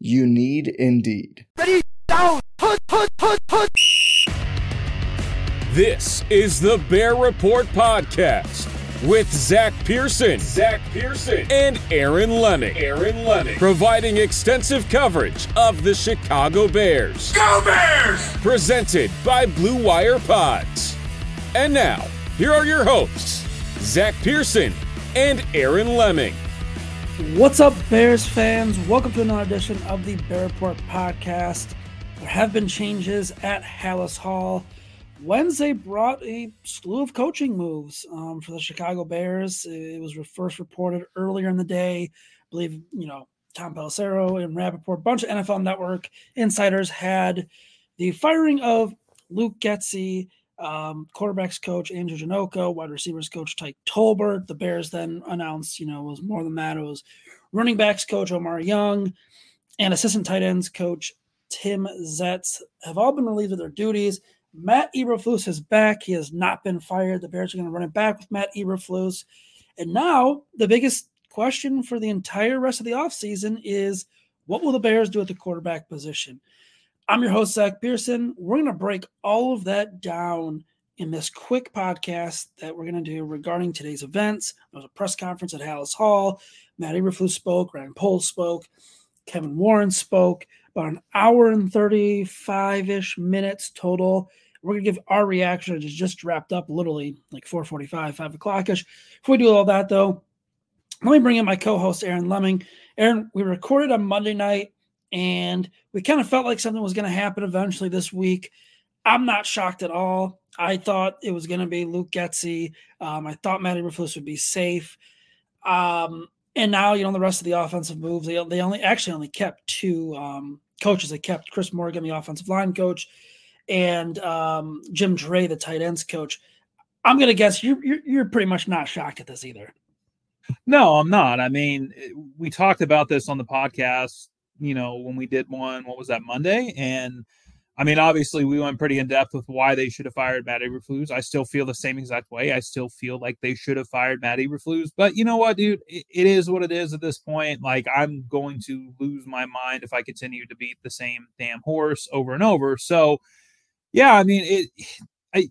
You need Indeed. Ready, down, hunt, hunt, hunt, hunt. This is the Bear Report Podcast with Zack Pearson, Zack Pearson, and Aaron Leming. Aaron Leming, providing extensive coverage of the Chicago Bears. Go Bears! Presented by Blue Wire Pods. And now, here are your hosts, Zack Pearson and Aaron Leming. What's up, Bears fans? Welcome to another edition of the Bear Report podcast. There have been changes at Halas Hall. Wednesday brought a slew of coaching moves um, for the Chicago Bears. It was first reported earlier in the day. I believe, you know, Tom Pelissero and Rapoport, a bunch of NFL Network insiders had the firing of Luke Getsy um, quarterbacks coach Andrew Janocko, wide receivers coach Tyke Tolbert. The Bears then announced, you know, was more than that. It was running backs coach Omar Young and assistant tight ends coach Tim Zetts have all been relieved of their duties. Matt Eberflus is back. He has not been fired. The Bears are going to run it back with Matt Eberflus. And now the biggest question for the entire rest of the offseason is what will the Bears do at the quarterback position? I'm your host, Zack Pearson. We're going to break all of that down in this quick podcast that we're going to do regarding today's events. There was a press conference at Halas Hall. Matt Eberflus spoke, Ryan Poles spoke, Kevin Warren spoke, about an hour and 35 ish minutes total. We're going to give our reaction. It just wrapped up literally like 445, 5 o'clock ish. Before we do all that, though, let me bring in my co host, Aaron Leming. Aaron, we recorded on Monday night and we kind of felt like something was going to happen eventually this week. I'm not shocked at all. I thought it was going to be Luke Getsy. Um, I thought Matt Eberflus would be safe. Um, and now, you know, the rest of the offensive moves, they, they only actually only kept two um, coaches. They kept Chris Morgan, the offensive line coach, and um, Jim Dray, the tight ends coach. I'm going to guess you're, you're, you're pretty much not shocked at this either. No, I'm not. I mean, we talked about this on the podcast you know, when we did one, what was that, Monday? And I mean, obviously, we went pretty in depth with why they should have fired Matt Eberflus. I still feel the same exact way. I still feel like they should have fired Matt Eberflus. But you know what, dude? It, it is what it is at this point. Like, I'm going to lose my mind if I continue to beat the same damn horse over and over. So, yeah, I mean, it. I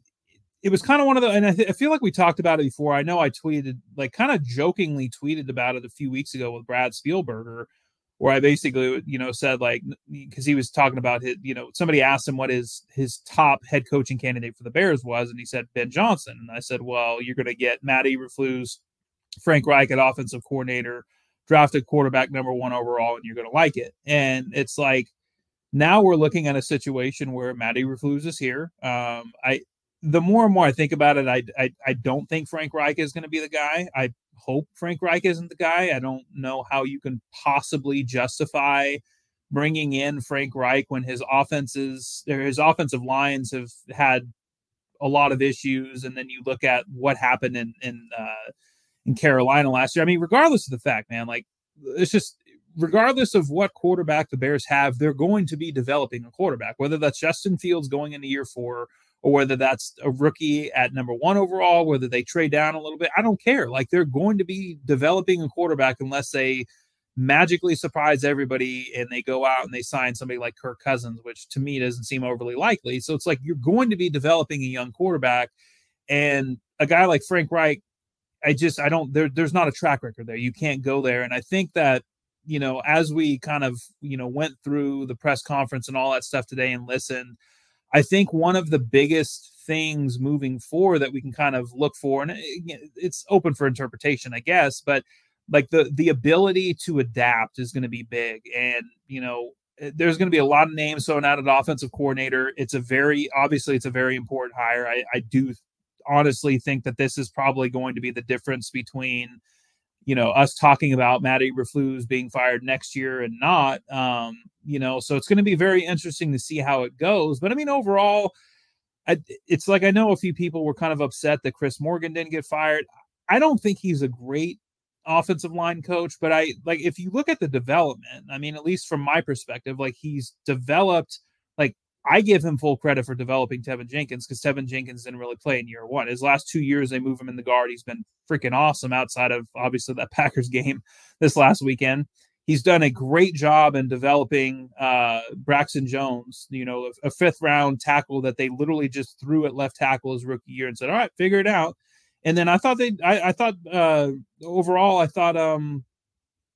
it was kind of one of the, and I, th- I, feel like we talked about it before. I know I tweeted, like, kind of jokingly tweeted about it a few weeks ago with Brad Spielberger where I basically, you know, said like because he was talking about his, you know, somebody asked him what his his top head coaching candidate for the Bears was, and he said Ben Johnson, and I said, well, you're going to get Matt Eberflus, Frank Reich at offensive coordinator, drafted quarterback number one overall, and you're going to like it. And it's like now we're looking at a situation where Matt Eberflus is here. Um, I the more and more I think about it, I I, I don't think Frank Reich is going to be the guy. I hope Frank Reich isn't the guy. I don't know how you can possibly justify bringing in Frank Reich when his offenses or his offensive lines have had a lot of issues. And then you look at what happened in in uh, in Carolina last year. I mean, regardless of the fact, man, like it's just regardless of what quarterback the Bears have, they're going to be developing a quarterback, whether that's Justin Fields going into year four or whether that's a rookie at number one overall, whether they trade down a little bit. I don't care. Like they're going to be developing a quarterback unless they magically surprise everybody and they go out and they sign somebody like Kirk Cousins, which to me doesn't seem overly likely. So it's like you're going to be developing a young quarterback. And a guy like Frank Reich, I just I don't there, there's not a track record there. You can't go there. And I think that you know, as we kind of, you know, went through the press conference and all that stuff today and listened, I think one of the biggest things moving forward that we can kind of look for, and it's open for interpretation, I guess, but like the the ability to adapt is going to be big. And, you know, eh, there's going to be a lot of names thrown out at offensive coordinator. It's a very obviously it's a very important hire. I, I do honestly think that this is probably going to be the difference between you know us talking about Matt Eberflus being fired next year and not. Um, you know, so it's going to be very interesting to see how it goes. But I mean, overall, I, it's like I know a few people were kind of upset that Chris Morgan didn't get fired. I don't think he's a great offensive line coach, but I like if you look at the development. I mean, at least from my perspective, like he's developed like I give him full credit for developing Teven Jenkins because Teven Jenkins didn't really play in year one. His last two years, they move him in the guard. He's been freaking awesome outside of obviously that Packers game this last weekend. He's done a great job in developing uh, Braxton Jones, you know, a, a fifth round tackle that they literally just threw at left tackle his rookie year and said, all right, figure it out. And then I thought they, I, I thought uh, overall, I thought um,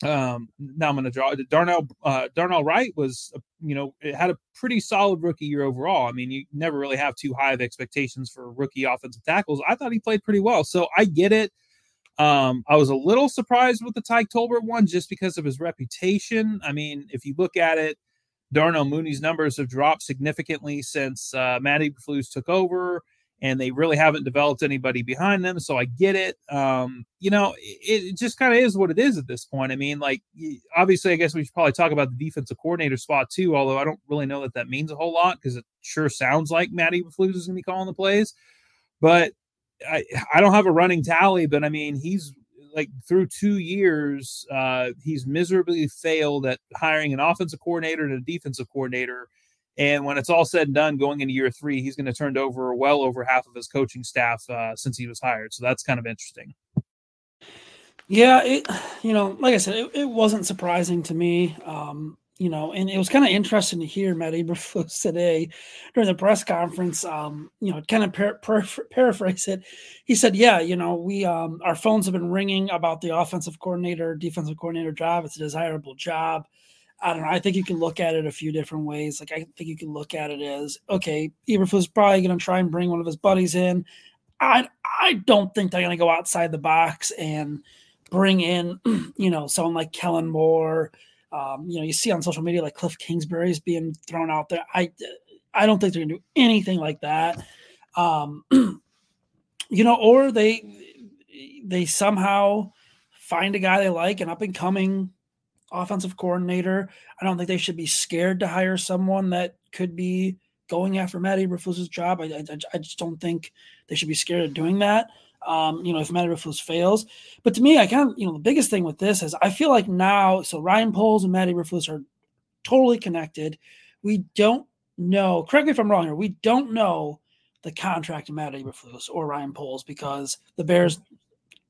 um, now I'm going to draw Darnell. Uh, Darnell Wright was, you know, it had a pretty solid rookie year overall. I mean, you never really have too high of expectations for rookie offensive tackles. I thought he played pretty well, so I get it. Um, I was a little surprised with the Tyke Tolbert one just because of his reputation. I mean, if you look at it, Darnell Mooney's numbers have dropped significantly since uh, Matt took over and they really haven't developed anybody behind them. So I get it. Um, you know, it, it just kind of is what it is at this point. I mean, like, obviously, I guess we should probably talk about the defensive coordinator spot too, although I don't really know that that means a whole lot because it sure sounds like Matt Eberflus is going to be calling the plays. But I, I don't have a running tally, but I mean, he's like through two years, uh, he's miserably failed at hiring an offensive coordinator and a defensive coordinator and when it's all said and done, going into year three, he's going to turn over well over half of his coaching staff uh, since he was hired. So that's kind of interesting. Yeah, it, you know, like I said, it, it wasn't surprising to me. Um, you know, and it was kind of interesting to hear Matt Eberflus today during the press conference. Um, you know, kind of par- par- paraphrase it. He said, "Yeah, you know, we um, our phones have been ringing about the offensive coordinator, defensive coordinator job. It's a desirable job." I don't know. I think you can look at it a few different ways. Like I think you can look at it as okay, Eberflus probably going to try and bring one of his buddies in. I I don't think they're going to go outside the box and bring in, you know, someone like Kellen Moore. Um, you know, you see on social media like Cliff Kingsbury is being thrown out there. I I don't think they're to do anything like that. Um, you know, or they they somehow find a guy they like, an up and coming offensive coordinator. I don't think they should be scared to hire someone that could be going after Matt Eberflus's job. I, I, I, just don't think they should be scared of doing that. Um, you know, if Matt Eberflus fails. But to me, I kind of, you know, the biggest thing with this is I feel like now, so Ryan Poles and Matt Eberflus are totally connected. We don't know, correct me if I'm wrong here, we don't know the contract of Matt Eberflus or Ryan Poles because the Bears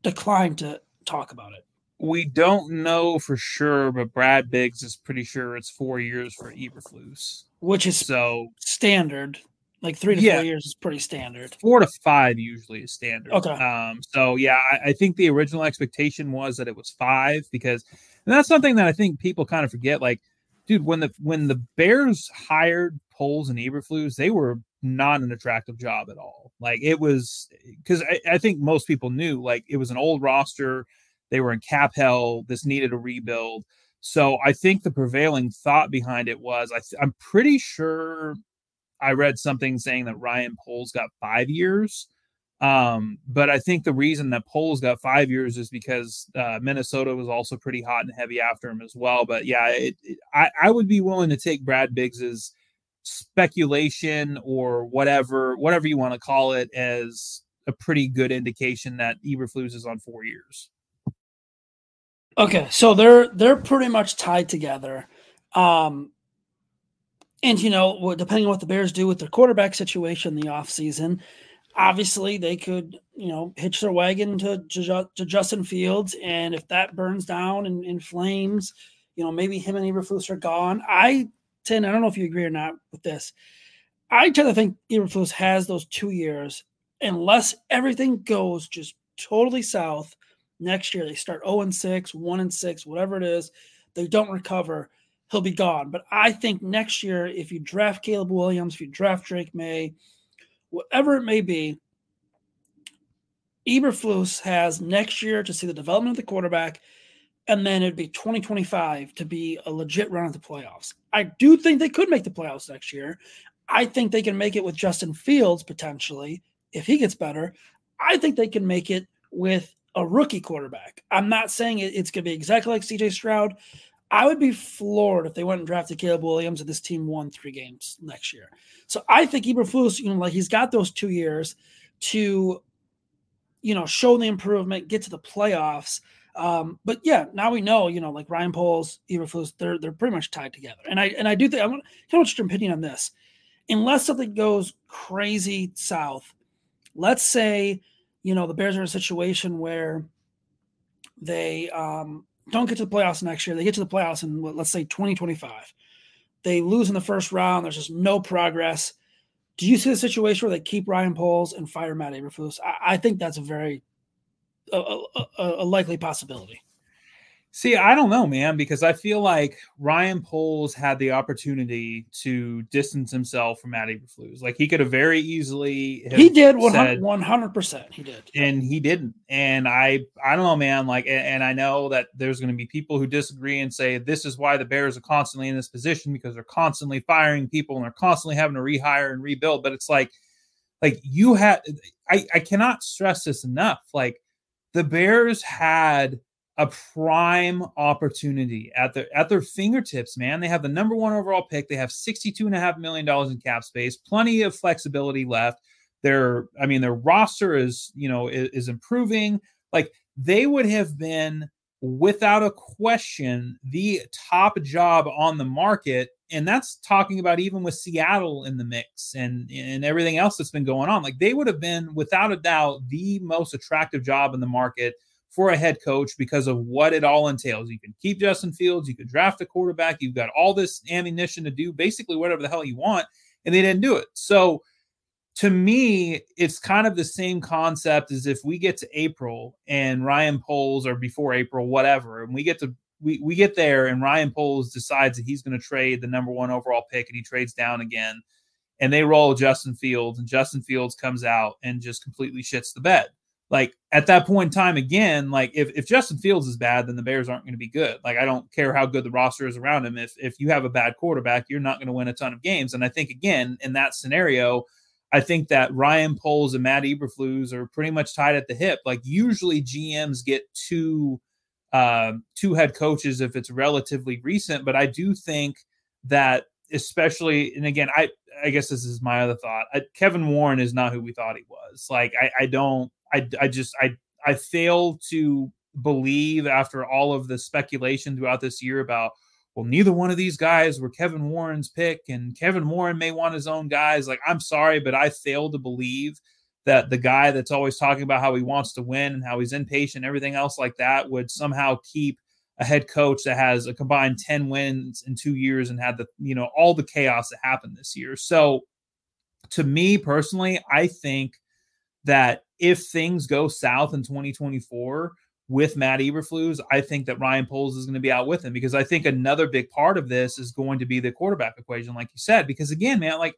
declined to talk about it we don't know for sure, but Brad Biggs is pretty sure it's four years for Eberflus, which is so standard. Like three to yeah, four years is pretty standard. Four to five usually is standard. Okay. Um. So yeah, I, I think the original expectation was that it was five because, and that's something that I think people kind of forget. Like, dude, when the when the Bears hired Poles and Eberflus, they were not an attractive job at all. Like it was because I, I think most people knew like it was an old roster they were in cap hell. This needed a rebuild. So I think the prevailing thought behind it was I th- I'm pretty sure I read something saying that Ryan Poles got five years. Um, but I think the reason that Poles got five years is because uh, Minnesota was also pretty hot and heavy after him as well. But yeah, it, it, I, I would be willing to take Brad Biggs's speculation or whatever, whatever you want to call it, as a pretty good indication that Eberflus is on four years. Okay, so they're they're pretty much tied together. Um and you know, depending on what the Bears do with their quarterback situation in the offseason, obviously they could, you know, hitch their wagon to, to, to Justin Fields. And if that burns down and in flames, you know, maybe him and Eberflus are gone. I tend, I don't know if you agree or not with this. I tend to think Eberflus has those two years, unless everything goes just totally south next year they start 0 and 6, 1 and 6, whatever it is, they don't recover, he'll be gone. But I think next year, if you draft Caleb Williams, if you draft Drake Maye, whatever it may be, Eberflus has next year to see the development of the quarterback, and then it'd be 2025 to be a legit run at the playoffs. I do think they could make the playoffs next year. I think they can make it with Justin Fields potentially if he gets better. I think they can make it with a rookie quarterback. I'm not saying it's going to be exactly like CJ Stroud. I would be floored if they went and drafted Caleb Williams and this team won three games next year. So I think Eberflus, you know, like he's got those two years to, you know, show the improvement, get to the playoffs. Um, but yeah, now we know, you know, like Ryan Poles, Eberflus, they're they're pretty much tied together. And I and I do think I'm kind of your opinion on this. Unless something goes crazy south, let's say, you know, the Bears are in a situation where they um don't get to the playoffs next year. They get to the playoffs in let's say 2025. They lose in the first round. There's just no progress. Do you see the situation where they keep Ryan Poles and fire Matt Eberflus? I, I think that's a very a, a, a likely possibility. See, I don't know, man, because I feel like Ryan Poles had the opportunity to distance himself from Matt Eberflus. Like he could have very easily. He did one hundred percent. He did, and he didn't. And I, I don't know, man. Like, and, and I know that there's going to be people who disagree and say this is why the Bears are constantly in this position because they're constantly firing people and they're constantly having to rehire and rebuild. But it's like, like you had, I, I cannot stress this enough. Like the Bears had a prime opportunity at their at their fingertips, man. They have the number one overall pick. They have $62.5 million in cap space, plenty of flexibility left. Their, I mean, their roster is, you know, is, is improving. Like they would have been without a question the top job on the market and that's talking about even with Seattle in the mix and and everything else that's been going on like they would have been without a doubt the most attractive job in the market for a head coach because of what it all entails. You can keep Justin Fields, you could draft a quarterback, you've got all this ammunition to do basically whatever the hell you want, and they didn't do it. So to me, it's kind of the same concept as if we get to April and Ryan Poles or before April, whatever, and we get to we, we get there and Ryan Poles decides that he's going to trade the number one overall pick and he trades down again and they roll Justin Fields and Justin Fields comes out and just completely shits the bed like at that point in time again like if, if justin fields is bad then the bears aren't going to be good. Like i don't care how good the roster is around him. If if you have a bad quarterback you're not going to win a ton of games. And i think again in that scenario i think that ryan poles and matt eberflus are pretty much tied at the hip. Like usually gms get two uh, two head coaches if it's relatively recent but i do think that especially and again i i guess this is my other thought I, kevin warren is not who we thought he was. Like i i don't I, I just I I fail to believe after all of the speculation throughout this year about well neither one of these guys were Kevin Warren's pick and Kevin Warren may want his own guys. Like I'm sorry but I fail to believe that the guy that's always talking about how he wants to win and how he's impatient everything else like that would somehow keep a head coach that has a combined 10 wins in 2 years and had the you know all the chaos that happened this year. So to me personally I think that if things go south in 2024 with Matt Eberflus, I think that Ryan Poles is going to be out with him because I think another big part of this is going to be the quarterback equation, like you said. Because again, man, like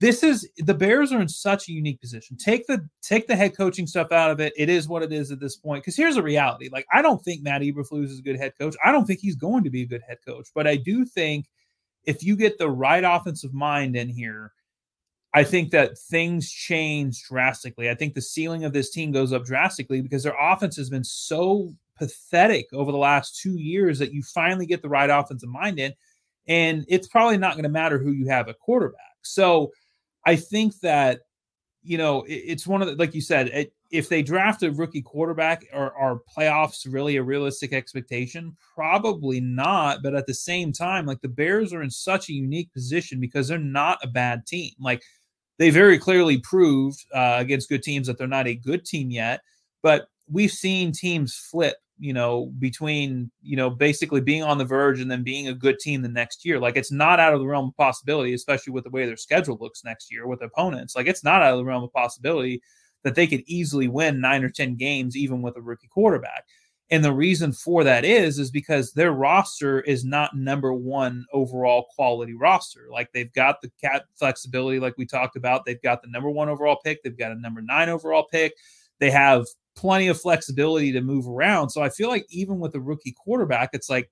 this is the Bears are in such a unique position. Take the take the head coaching stuff out of it. It is what it is at this point. Because here's the reality: like I don't think Matt Eberflus is a good head coach. I don't think he's going to be a good head coach. But I do think if you get the right offensive mind in here I think that things change drastically. I think the ceiling of this team goes up drastically because their offense has been so pathetic over the last two years that you finally get the right offensive mind in. And it's probably not going to matter who you have at quarterback. So I think that, you know, it, it's one of the, like you said, it, if they draft a rookie quarterback, are, are playoffs really a realistic expectation? Probably not. But at the same time, like the Bears are in such a unique position because they're not a bad team. Like they very clearly proved uh, against good teams that they're not a good team yet. But we've seen teams flip, you know, between, you know, basically being on the verge and then being a good team the next year. Like it's not out of the realm of possibility, especially with the way their schedule looks next year with opponents. Like it's not out of the realm of possibility that they could easily win nine or 10 games, even with a rookie quarterback. And the reason for that is is because their roster is not number one overall quality roster. Like they've got the cap flexibility, like we talked about. They've got the number one overall pick. They've got a number nine overall pick. They have plenty of flexibility to move around. So I feel like even with a rookie quarterback, it's like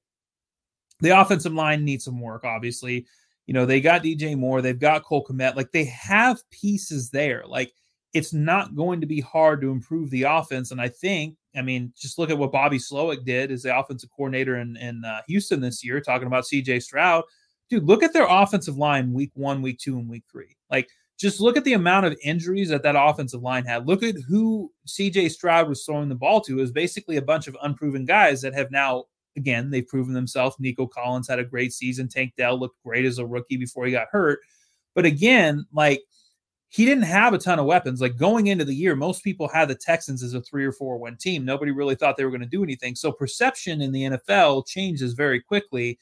the offensive line needs some work, obviously. You know, they got DJ Moore, they've got Cole Kmet. Like they have pieces there. Like it's not going to be hard to improve the offense. And I think, I mean, just look at what Bobby Slowik did as the offensive coordinator in, in uh, Houston this year, talking about CJ Stroud. Dude, look at their offensive line week one, week two, and week three. Like, just look at the amount of injuries that that offensive line had. Look at who CJ Stroud was throwing the ball to. It was basically a bunch of unproven guys that have now again, they've proven themselves. Nico Collins had a great season. Tank Dell looked great as a rookie before he got hurt. But again, like he didn't have a ton of weapons. Like going into the year, most people had the Texans as a three or four win team. Nobody really thought they were going to do anything. So perception in the NFL changes very quickly.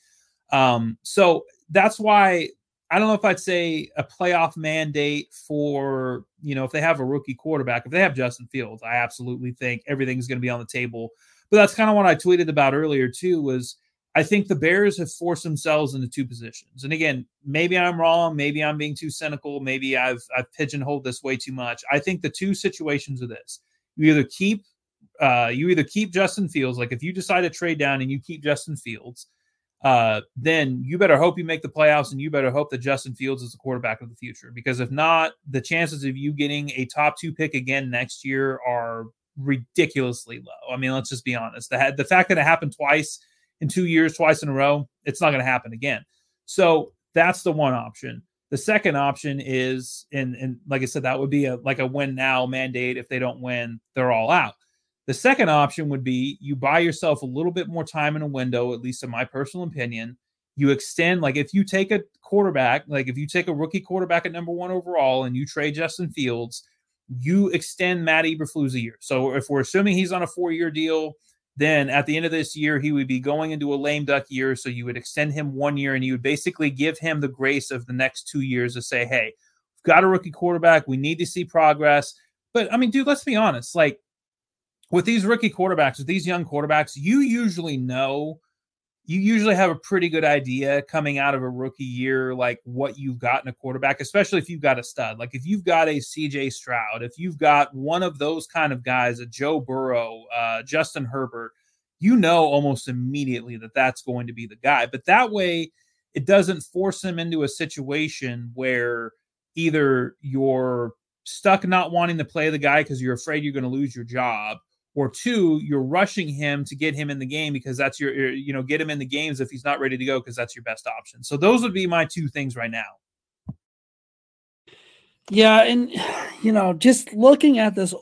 Um, so that's why I don't know if I'd say a playoff mandate for, you know, if they have a rookie quarterback, if they have Justin Fields, I absolutely think everything's going to be on the table but that's kind of what I tweeted about earlier too. Was I think the Bears have forced themselves into two positions. And again, maybe I'm wrong. Maybe I'm being too cynical. Maybe I've I've pigeonholed this way too much. I think the two situations are this: you either keep uh, you either keep Justin Fields. Like if you decide to trade down and you keep Justin Fields, uh, then you better hope you make the playoffs and you better hope that Justin Fields is the quarterback of the future. Because if not, the chances of you getting a top two pick again next year are ridiculously low. I mean, let's just be honest. The, the fact that it happened twice in two years, twice in a row, it's not going to happen again. So that's the one option. The second option is, and and like I said, that would be a like a win now mandate. If they don't win, they're all out. The second option would be you buy yourself a little bit more time in a window, at least in my personal opinion. You extend, like if you take a quarterback, like if you take a rookie quarterback at number one overall and you trade Justin Fields, you extend Matt Eberflus a year. So if we're assuming he's on a four year deal, then at the end of this year, he would be going into a lame duck year. So you would extend him one year and you would basically give him the grace of the next two years to say, hey, we've got a rookie quarterback. We need to see progress. But I mean, dude, let's be honest. Like with these rookie quarterbacks, with these young quarterbacks, you usually know you usually have a pretty good idea coming out of a rookie year, like what you've got in a quarterback, especially if you've got a stud. Like if you've got a CJ Stroud, if you've got one of those kind of guys, a Joe Burrow, uh, Justin Herbert, you know almost immediately that that's going to be the guy. But that way, it doesn't force him into a situation where either you're stuck not wanting to play the guy because you're afraid you're going to lose your job or two, you're rushing him to get him in the game because that's your, you know, get him in the games if he's not ready to go because that's your best option. So those would be my two things right now. Yeah, and you know, just looking at this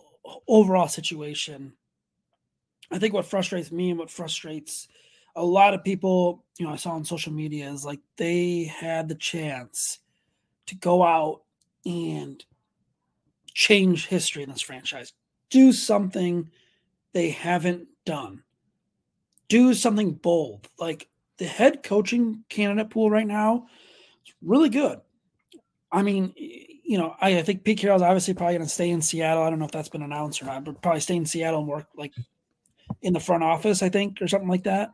overall situation, I think what frustrates me and what frustrates a lot of people, you know, I saw on social media is like they had the chance to go out and change history in this franchise, do something they haven't done. Do something bold. Like the head coaching candidate pool right now is really good. I mean, you know, I, I think Pete Carroll's obviously probably going to stay in Seattle. I don't know if that's been announced or not, but probably stay in Seattle and work like in the front office, I think, or something like that.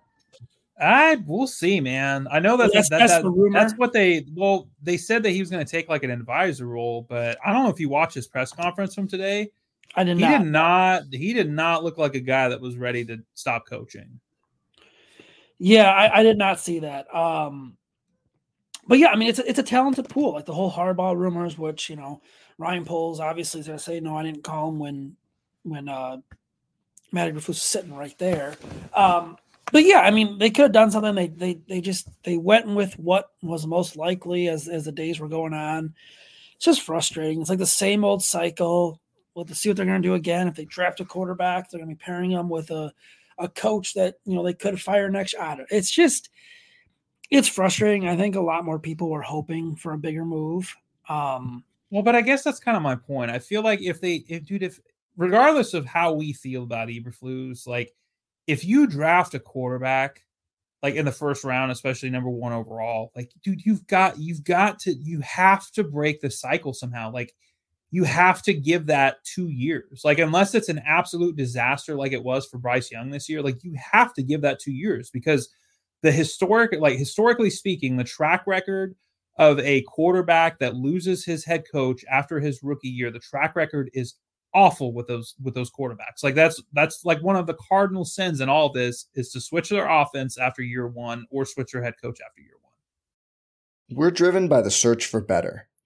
I we'll see, man. I know that, that's, that, that's, that, the that's what they well they said that he was going to take like an advisor role, but I don't know if you watched his press conference from today. I did he not. did not. He did not look like a guy that was ready to stop coaching. Yeah, I, I did not see that. Um, but yeah, I mean, it's a, it's a talented pool. Like the whole Harbaugh rumors, which you know, Ryan Poles obviously is going to say no. I didn't call him when when uh, Matt was sitting right there. Um, but yeah, I mean, they could have done something. They they they just they went with what was most likely as as the days were going on. It's just frustrating. It's like the same old cycle. We'll to see what they're going to do again. If they draft a quarterback, they're going to be pairing them with a, a coach that you know they could fire next. I don't, it's just it's frustrating. I think a lot more people were hoping for a bigger move. Um, well, but I guess that's kind of my point. I feel like if they, if dude, if regardless of how we feel about Eberflus, like if you draft a quarterback like in the first round, especially number one overall, like dude, you've got you've got to you have to break the cycle somehow. Like you have to give that two years. Like, unless it's an absolute disaster like it was for Bryce Young this year, like you have to give that two years because the historic, like historically speaking, the track record of a quarterback that loses his head coach after his rookie year, the track record is awful with those with those quarterbacks. Like that's that's like one of the cardinal sins in all this is to switch their offense after year one or switch their head coach after year one. We're driven by the search for better.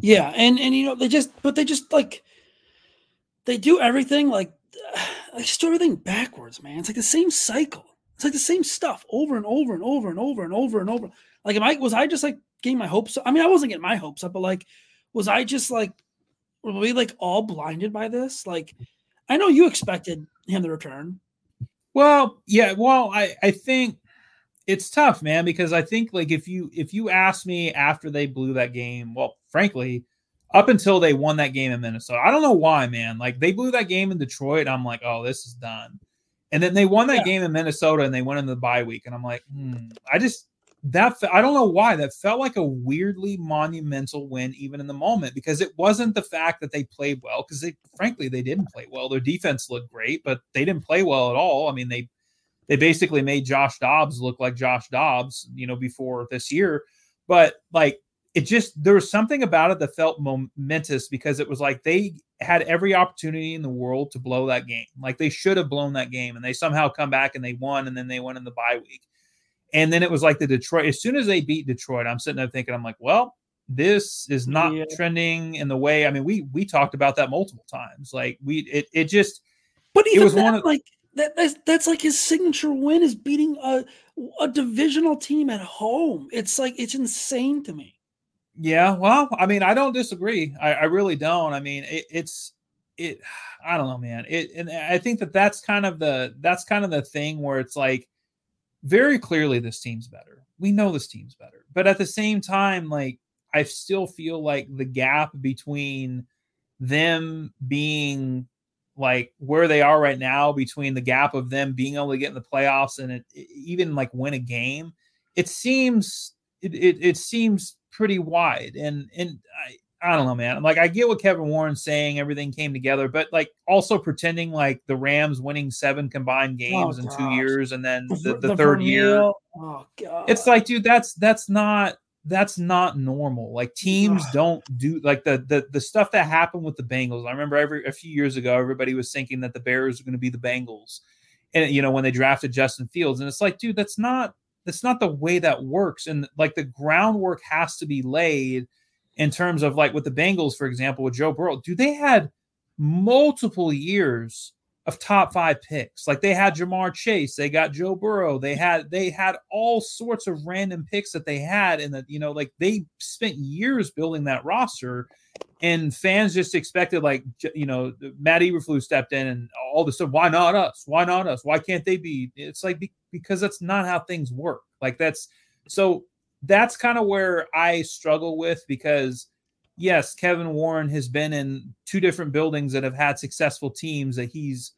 Yeah, and and you know they just but they just like they do everything like they just do everything backwards, man. It's like the same cycle. It's like the same stuff over and over and over and over and over and over. Like, am I was I just like getting my hopes up? I mean, I wasn't getting my hopes up, but like, was I just like were we like all blinded by this? Like, I know you expected him to return. Well, yeah. Well, I I think it's tough, man, because I think like if you if you ask me after they blew that game, well, frankly, up until they won that game in Minnesota, I don't know why, man. Like they blew that game in Detroit, I'm like, oh, this is done. And then they won that yeah. game in Minnesota, and they went into the bye week, and I'm like, hmm, I just that I don't know why. That felt like a weirdly monumental win even in the moment because it wasn't the fact that they played well because they frankly they didn't play well. Their defense looked great but they didn't play well at all. I mean they they basically made Josh Dobbs look like Josh Dobbs you know before this year. But like it just there was something about it that felt momentous because it was like they had every opportunity in the world to blow that game like they should have blown that game and they somehow come back and they won and then they went in the bye week and then it was like the Detroit. As soon as they beat Detroit, I'm sitting there thinking, I'm like, well, this is not yeah. trending in the way. I mean, we we talked about that multiple times. Like we, it it just. But even it was that, one of like that. That's, that's like his signature win is beating a a divisional team at home. It's like it's insane to me. Yeah, well, I mean, I don't disagree. I, I really don't. I mean, it, it's it. I don't know, man. It and I think that that's kind of the that's kind of the thing where it's like very clearly this team's better. We know this team's better. But at the same time, like I still feel like the gap between them being like where they are right now, between the gap of them being able to get in the playoffs and it, even like win a game, it seems it, it, it seems pretty wide. And and I I don't know, man. I'm Like I get what Kevin Warren's saying, everything came together, but like also pretending like the Rams winning seven combined oh, games oh, in two years and then the, the, the third year. Oh god. It's like, dude, that's that's not that's not normal. Like teams don't do like the the the stuff that happened with the Bengals. I remember every a few years ago, everybody was thinking that the Bears were going to be the Bengals, and you know when they drafted Justin Fields, and it's like, dude, that's not that's not the way that works. And like the groundwork has to be laid in terms of like with the Bengals, for example, with Joe Burrow, do they had multiple years of top five picks. Like they had Ja'Marr Chase, they got Joe Burrow, they had they had all sorts of random picks that they had, and that you know, like they spent years building that roster, and fans just expected like you know Matt Eberflus stepped in and all the stuff. Why not us? Why not us? Why can't they be? It's like because that's not how things work. Like that's so that's kind of where I struggle with because yes, Kevin Warren has been in two different buildings that have had successful teams that he's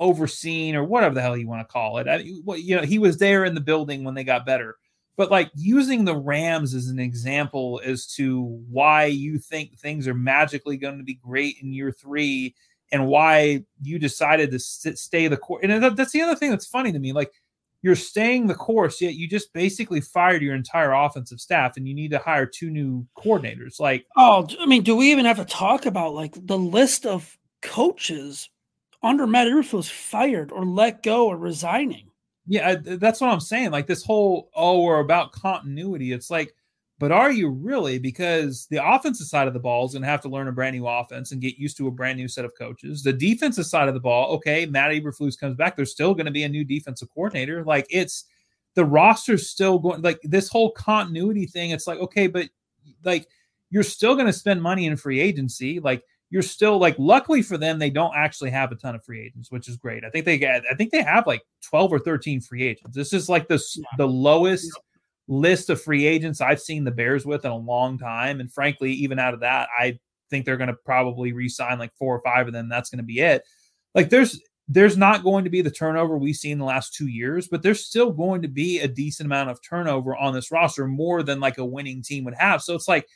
overseen or whatever the hell you want to call it. I, you know, he was there in the building when they got better. But like using the Rams as an example as to why you think things are magically going to be great in year three and why you decided to stay the course. And that's the other thing that's funny to me. Like you're staying the course, yet you just basically fired your entire offensive staff and you need to hire two new coordinators. Like, oh, I mean, do we even have to talk about like the list of coaches under Matt Eberflus fired or let go or resigning. Yeah, that's what I'm saying. Like this whole oh, we're about continuity. It's like, but are you really? Because the offensive side of the ball is going to have to learn a brand new offense and get used to a brand new set of coaches. The defensive side of the ball, okay, Matt Eberflus comes back. There's still going to be a new defensive coordinator. Like it's the roster's still going. Like this whole continuity thing. It's like okay, but like you're still going to spend money in free agency. Like you're still like luckily for them they don't actually have a ton of free agents which is great i think they get i think they have like 12 or 13 free agents this is like the yeah. the lowest. List of free agents i've seen the bears with in a long time. And frankly even out of that i think they're going to probably re-sign like four or five of them. That's going to be it. Like there's there's not going to be the turnover we've seen the last two years, but there's still going to be a decent amount of turnover on this roster, more than like a winning team would have. So it's like,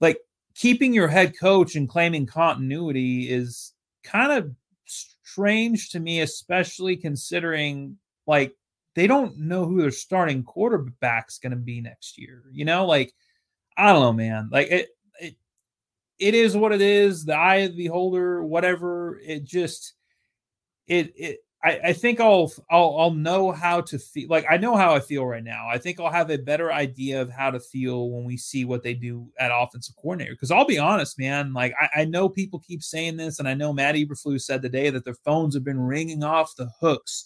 like keeping your head coach and claiming continuity is kind of strange to me, especially considering like they don't know who their starting quarterback's going to be next year. You know, like I don't know, man. Like it, it, it is what it is. The eye of the beholder, whatever. It just, it, it, I, I think I'll, I'll I'll know how to feel like I know how I feel right now. I think I'll have a better idea of how to feel when we see what they do at offensive coordinator. Because I'll be honest, man, like I, I, know people keep saying this, and I know Matt Eberflus said today that their phones have been ringing off the hooks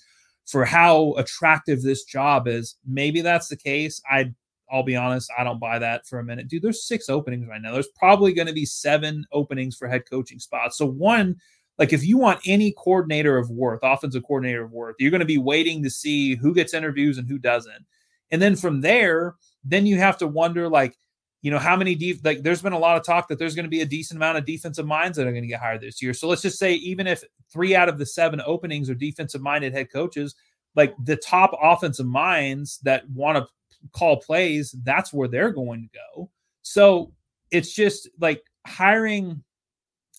for how attractive this job is. Maybe that's the case. I I'll be honest, I don't buy that for a minute. Dude, there's six openings right now. There's probably going to be seven openings for head coaching spots. So one like if you want any coordinator of worth, offensive coordinator of worth, you're going to be waiting to see who gets interviews and who doesn't. And then from there, then you have to wonder like, you know, how many deep like there's been a lot of talk that there's going to be a decent amount of defensive minds that are going to get hired this year. So let's just say even if 3 out of the 7 openings are defensive minded head coaches, like the top offensive minds that want to call plays, that's where they're going to go. So it's just like hiring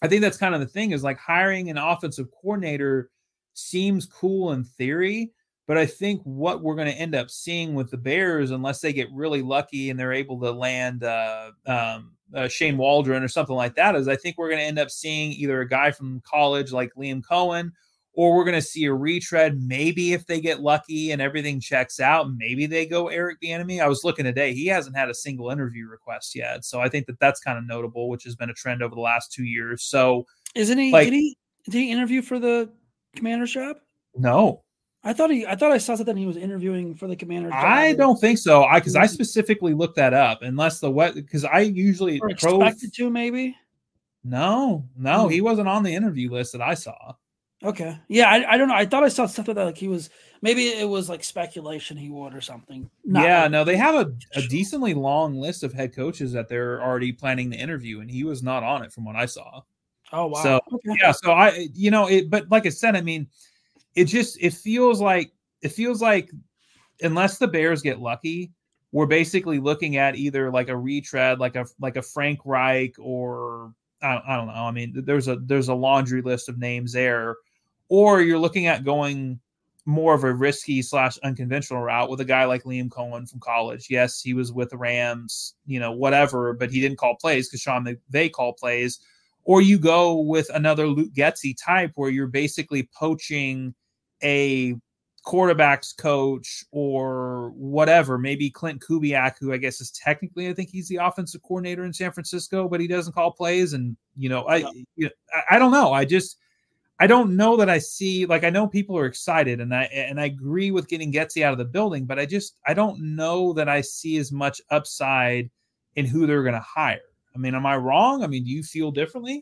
I think that's kind of the thing is like hiring an offensive coordinator seems cool in theory, but I think what we're going to end up seeing with the Bears, unless they get really lucky and they're able to land uh, um, uh, Shane Waldron or something like that, is I think we're going to end up seeing either a guy from college like Liam Coen, or we're going to see a retread. Maybe if they get lucky and everything checks out, maybe they go Eric Bieniemy. I was looking today; he hasn't had a single interview request yet, so I think that that's kind of notable, which has been a trend over the last two years. So, isn't he? Like, did he? Did he interview for the commander's job? No. I thought he. I thought I saw something. He was interviewing for the commander. I don't think so. I because I specifically looked that up. Unless the what? Because I usually or expected to maybe. No, no, hmm. he wasn't on the interview list that I saw. Okay. Yeah, I, I don't know. I thought I saw stuff that. Like he was maybe it was like speculation he would or something. Not yeah, like, no, they have a, a decently long list of head coaches that they're already planning the interview, and he was not on it from what I saw. Oh wow. So okay. yeah, so I you know it, but like I said, I mean, it just it feels like it feels like unless the Bears get lucky, we're basically looking at either like a retread, like a like a Frank Reich, or I, I don't know. I mean, there's a there's a laundry list of names there or you're looking at going more of a risky slash unconventional route with a guy like Liam Coen from college. Yes, he was with the Rams, you know, whatever, but he didn't call plays because Sean they call plays. Or you go with another Luke Getsy type where you're basically poaching a quarterbacks coach or whatever, maybe Klint Kubiak, who I guess is technically, I think he's the offensive coordinator in San Francisco, but he doesn't call plays. And, you know, I, you know, I, I don't know. I just, I don't know that I see like I know people are excited and I and I agree with getting Getsy out of the building, but I just I don't know that I see as much upside in who they're going to hire. I mean, am I wrong? I mean, do you feel differently?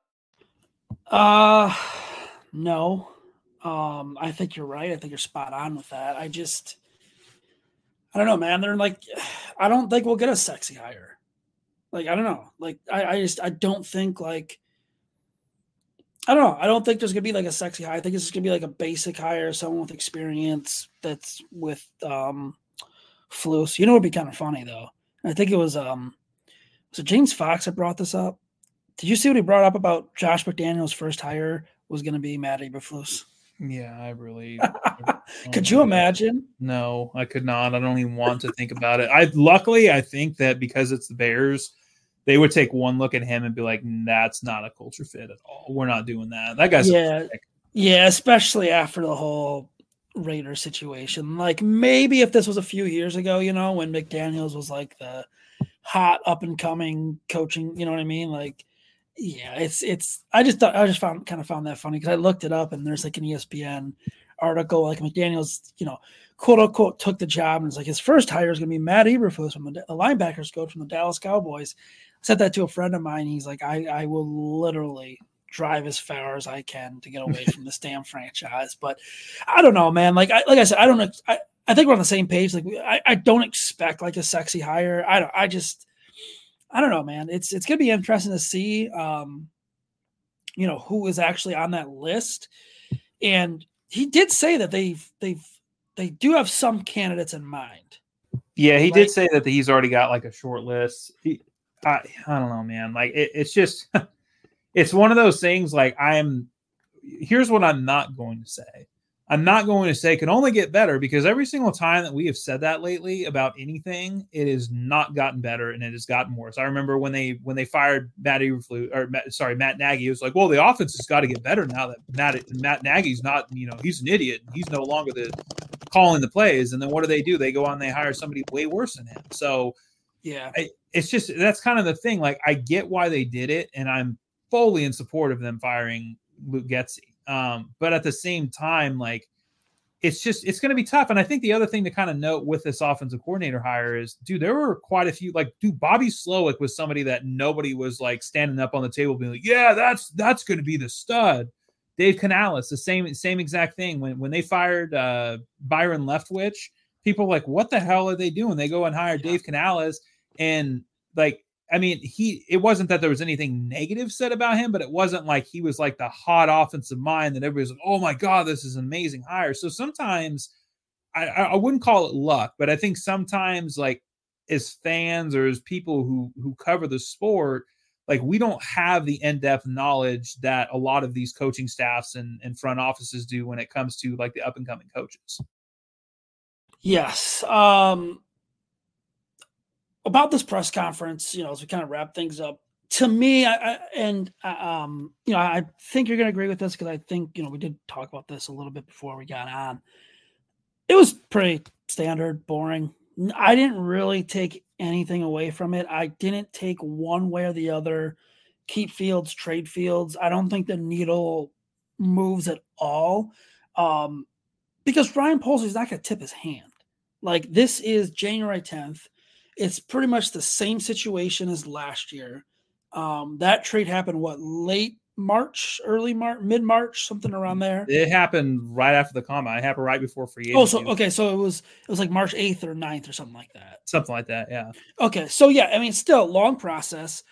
Uh, no. Um, I think you're right. I think you're spot on with that. I just, I don't know, man. They're like, I don't think we'll get a sexy hire. Like I don't know. Like I, I just I don't think like I don't know. I don't think there's gonna be like a sexy hire. I think it's just gonna be like a basic hire, someone with experience that's with um Flus. You know, it'd be kind of funny though. I think it was um was it James Fox that brought this up? Did you see what he brought up about Josh McDaniels first hire was going to be Matt Eberflus? Yeah, I really. could you imagine? No, I could not. I don't even want to think about it. I luckily I think that because it's the Bears, they would take one look at him and be like, "That's not a culture fit at all. We're not doing that." That guy's yeah, yeah. Especially after the whole Raider situation. Like maybe if this was a few years ago, you know, when McDaniels was like the hot up and coming coaching, you know what I mean? Like yeah, it's it's. I just thought I just found kind of found that funny because I looked it up and there's like an ESPN article like McDaniel's, you know, quote unquote took the job and it's like his first hire is going to be Matt Eberflus from the, the linebackers coach from the Dallas Cowboys. I said that to a friend of mine. He's like, I I will literally drive as far as I can to get away from this damn franchise. But I don't know, man. Like I like I said, I don't. I, I think we're on the same page. Like I, I don't expect like a sexy hire. I don't. I just I don't know, man. It's it's gonna be interesting to see, um, you know, who is actually on that list. And he did say that they've they've they do have some candidates in mind. Yeah, he like, did say that he's already got like a short list. He, I I don't know, man. Like it, it's just it's one of those things. Like I'm. Here's what I'm not going to say. I'm not going to say it can only get better because every single time that we have said that lately about anything, it has not gotten better and it has gotten worse. I remember when they when they fired Matt Eberflus or Matt, sorry Matt Nagy, it was like, well, the offense has got to get better now that Matt Matt Nagy's not, you know, he's an idiot. He's no longer the calling the plays. And then what do they do? They go on, they hire somebody way worse than him. So yeah, I, it's just that's kind of the thing. Like I get why they did it, and I'm fully in support of them firing Luke Getsy. Um, but at the same time, like it's just it's going to be tough. And I think the other thing to kind of note with this offensive coordinator hire is, dude, there were quite a few. Like, dude, Bobby Slowik was somebody that nobody was like standing up on the table being like, yeah, that's that's going to be the stud. Dave Canales, the same same exact thing. When when they fired uh, Byron Leftwich, people like, what the hell are they doing? They go and hire yeah. Dave Canales, and like I mean, he it wasn't that there was anything negative said about him, but it wasn't like he was like the hot offensive mind that everybody's like, oh my God, this is an amazing hire. So sometimes I, I wouldn't call it luck, but I think sometimes like as fans or as people who who cover the sport, like we don't have the in-depth knowledge that a lot of these coaching staffs and, and front offices do when it comes to like the up and coming coaches. Yes. Um about this press conference, you know, as we kind of wrap things up, to me, I, I and uh, um, you know, I think you're going to agree with this because I think you know we did talk about this a little bit before we got on. It was pretty standard, boring. I didn't really take anything away from it. I didn't take one way or the other. Keep Fields, trade Fields. I don't think the needle moves at all um, because Ryan Poles is not going to tip his hand. Like this is January 10th it's pretty much the same situation as last year. Um, that trade happened what late March, early March, mid March, something around there. It happened right after the combine. It happened right before free agency. Oh, so okay, so it was it was like March eighth or 9th or something like that. Something like that, yeah. Okay, so yeah, I mean, still long process.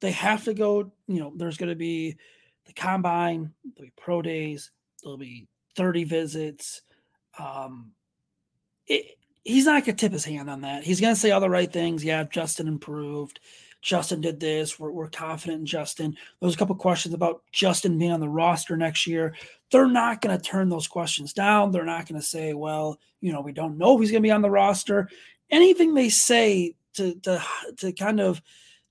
They have to go. You know, there's going to be the combine, there'll be pro days, there'll be thirty visits. Um, it, he's not going to tip his hand on that. He's going to say all the right things. Yeah, Justin improved. Justin did this. We're, we're confident in Justin. There's a couple questions about Justin being on the roster next year. They're not going to turn those questions down. They're not going to say, well, you know, we don't know if he's going to be on the roster. Anything they say to, to, to kind of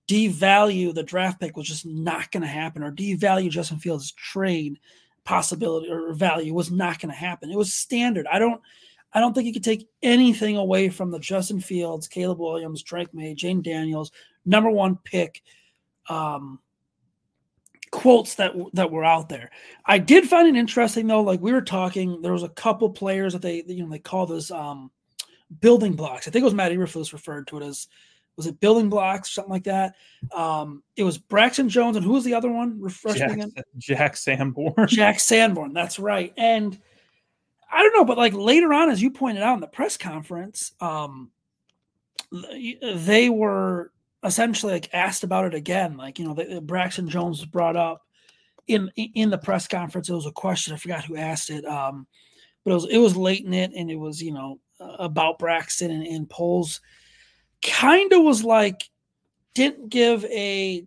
devalue the draft pick was just not going to happen or devalue Justin Fields' trade possibility or value was not going to happen. It was standard. I don't – I don't think you could take anything away from the Justin Fields, Caleb Williams, Drake Maye, Jayden Daniels, number one pick um, quotes that that were out there. I did find it interesting though. Like we were talking, there was a couple players that they you know they call this um, building blocks. I think it was Matt Eberflus referred to it as was it building blocks, or something like that. Um, it was Braxton Jones and who was the other one? Refresh Jack. Jack Sanborn. Jack Sanborn. That's right. And I don't know, but like later on, as you pointed out in the press conference, um, they were essentially like asked about it again. Like you know, the, Braxton Jones was brought up, in in the press conference, it was a question. I forgot who asked it. Um, but it was it was late in it, and it was you know about Braxton and, and Poles. Kind of was like didn't give a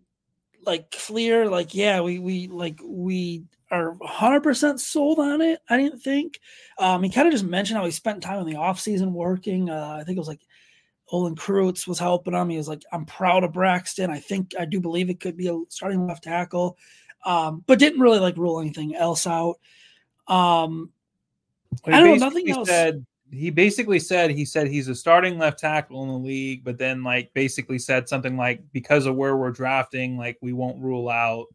like clear like yeah we we like we are 100% sold on it i didn't think um he kind of just mentioned how he spent time in the off season working uh i think it was like Olin Kreutz was helping him. He was like, I'm proud of Braxton. I think I do believe it could be a starting left tackle. Um, but didn't really like rule anything else out. Um well, I don't know, nothing else. Said, he basically said he said he's a starting left tackle in the league, but then like basically said something like because of where we're drafting, like we won't rule out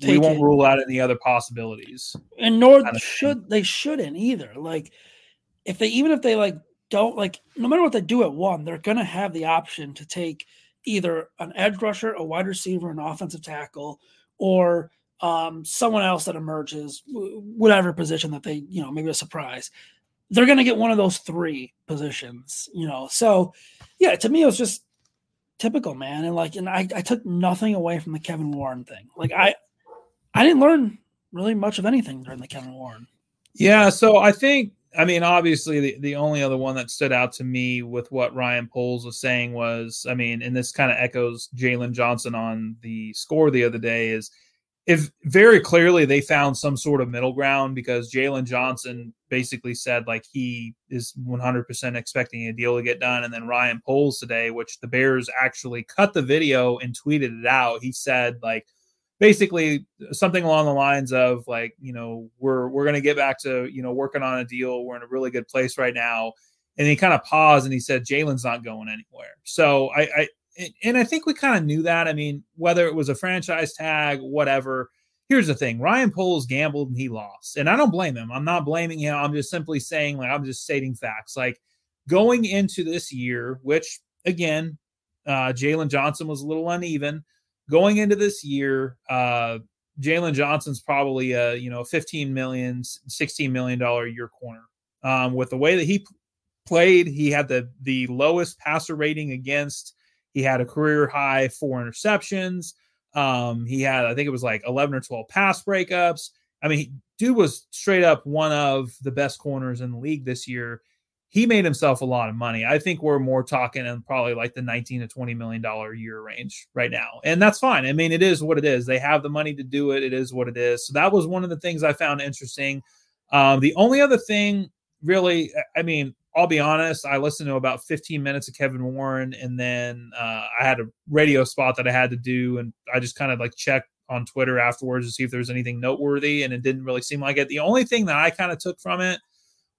Take we won't it. rule out any other possibilities. And nor should thing. they shouldn't either. Like if they even if they like don't like no matter what they do at one, they're gonna have the option to take either an edge rusher, a wide receiver, an offensive tackle, or um, someone else that emerges, whatever position that they, you know, maybe a surprise. They're going to get one of those three positions, you know. So, yeah, to me, it was just typical, man. And like, and I, I took nothing away from the Kevin Warren thing. Like, I, I didn't learn really much of anything during the Kevin Warren. Yeah. So I think I mean, obviously, the, the only other one that stood out to me with what Ryan Poles was saying was, I mean, and this kind of echoes Jaylon Johnson on the score the other day, is if very clearly they found some sort of middle ground because Jaylon Johnson basically said like he is 100% expecting a deal to get done. And then Ryan Poles today, which the Bears actually cut the video and tweeted it out, he said like, basically something along the lines of like you know we're we're going to get back to you know working on a deal. We're in a really good place right now. And he kind of paused and he said jaylon's not going anywhere. So i i and i think we kind of knew that. I mean whether it was a franchise tag whatever here's the thing. Ryan poles gambled and he lost. And i don't blame him. I'm not blaming him. I'm just simply saying like i'm just stating facts. Like going into this year which again uh jaylon johnson was a little uneven going into this year, uh, Jaylon Johnson's probably a you know 15 million, 16 million dollar year corner. Um, with the way that he p- played, he had the the lowest passer rating against. He had a career high four interceptions. Um, he had I think it was like 11 or 12 pass breakups. I mean, dude was straight up one of the best corners in the league this year he made himself a lot of money. I think we're more talking in probably like the 19 to 20 million dollar year range right now. And that's fine. I mean, it is what it is. They have the money to do it. It is what it is. So that was one of the things I found interesting. Um, the only other thing really, I mean, I'll be honest, I listened to about 15 minutes of Kevin Warren and then uh, I had a radio spot that I had to do and I just kind of like checked on Twitter afterwards to see if there was anything noteworthy and it didn't really seem like it. The only thing that I kind of took from it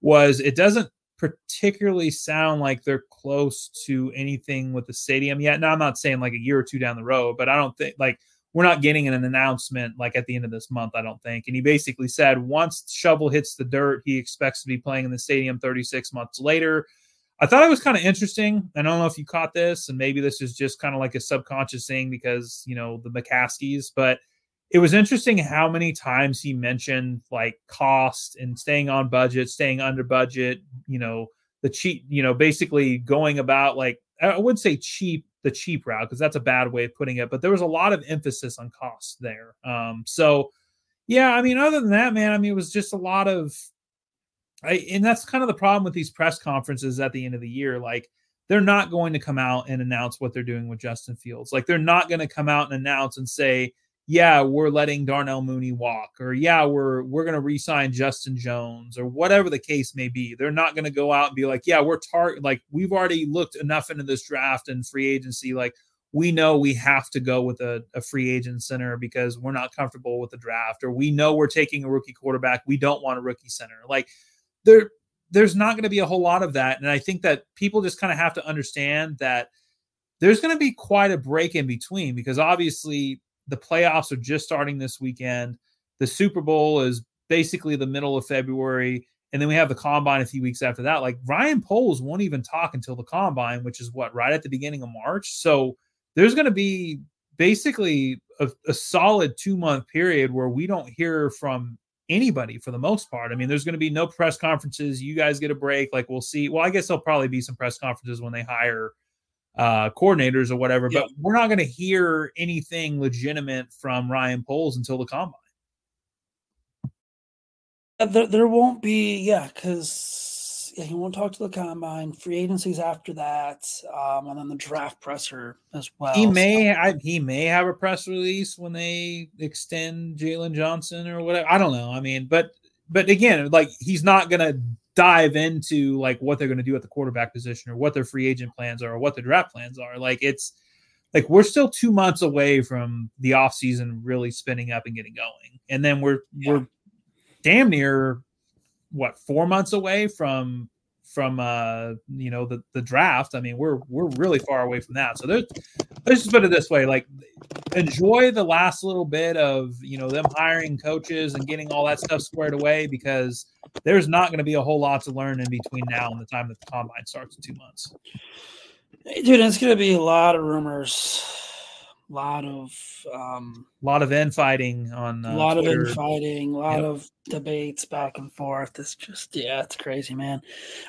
was it doesn't particularly sound like they're close to anything with the stadium yet. Now, I'm not saying like a year or two down the road, but I don't think like we're not getting an announcement like at the end of this month, I don't think. And he basically said once shovel hits the dirt, he expects to be playing in the stadium 36 months later. I thought it was kind of interesting. I don't know if you caught this, and maybe this is just kind of like a subconscious thing because, you know, the McCaskies, but it was interesting how many times he mentioned like cost and staying on budget, staying under budget, you know, the cheap, you know, basically going about like I would say cheap, the cheap route, because that's a bad way of putting it, but there was a lot of emphasis on cost there. Um, so yeah, I mean, other than that, man, I mean, it was just a lot of I and that's kind of the problem with these press conferences at the end of the year. Like they're not going to come out and announce what they're doing with Justin Fields. Like they're not going to come out and announce and say, yeah, we're letting Darnell Mooney walk, or yeah, we're we're gonna re-sign Justin Jones, or whatever the case may be. They're not gonna go out and be like, yeah, we're tar like we've already looked enough into this draft and free agency, like we know we have to go with a, a free agent center because we're not comfortable with the draft, or we know we're taking a rookie quarterback, we don't want a rookie center. Like there, there's not to be a whole lot of that, and I think that people just kind of have to understand that there's going to be quite a break in between because obviously the playoffs are just starting this weekend. The Super Bowl is basically the middle of February. And then we have the combine a few weeks after that. Like Ryan Poles won't even talk until the combine, which is what, right at the beginning of March. So there's going to be basically a, a solid two month period where we don't hear from anybody for the most part. I mean, there's going to be no press conferences. You guys get a break. Like we'll see. Well, I guess there'll probably be some press conferences when they hire uh, coordinators or whatever. But we're not going to hear anything legitimate from Ryan Poles until the combine. there, there won't be, yeah, because yeah, he won't talk to the combine. Free agencies after that, um, and then the draft presser as well. He may, so. I, he may have a press release when they extend Jaylon Johnson or whatever. I don't know. I mean, but but again, like he's not gonna dive into like what they're gonna do at the quarterback position or what their free agent plans are or what their draft plans are. Like it's like we're still two months away from the off season really spinning up and getting going, and then we're yeah. we're damn near what four months away from from uh you know the the draft i mean we're we're really far away from that so there's let's just put it this way like enjoy the last little bit of you know them hiring coaches and getting all that stuff squared away because there's not going to be a whole lot to learn in between now and the time that the combine starts in two months dude it's going to be a lot of rumors a lot of um, a lot of infighting on a uh, lot Twitter. of infighting, a lot yep. of debates back and forth. It's just yeah, it's crazy, man.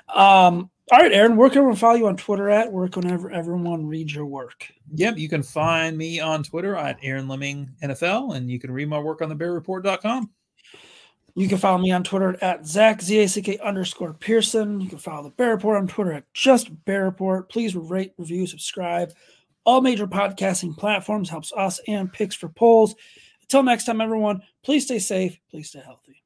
Um, all right, Aaron, where can everyone follow you on Twitter at? Where can everyone read your work? Yep, you can find me on Twitter at Aaron Leming NFL, and you can read my work on the thebearreport.com. You can follow me on Twitter at Zack Z A C K underscore Pearson. You can follow the Bear Report on Twitter at just Bear Report. Please rate, review, subscribe all major podcasting platforms helps us and picks for polls. Until next time, everyone, please stay safe, please stay healthy.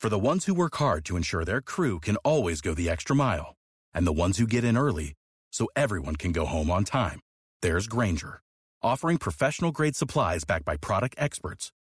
For the ones who work hard to ensure their crew can always go the extra mile, and the ones who get in early so everyone can go home on time, there's Grainger, offering professional grade supplies backed by product experts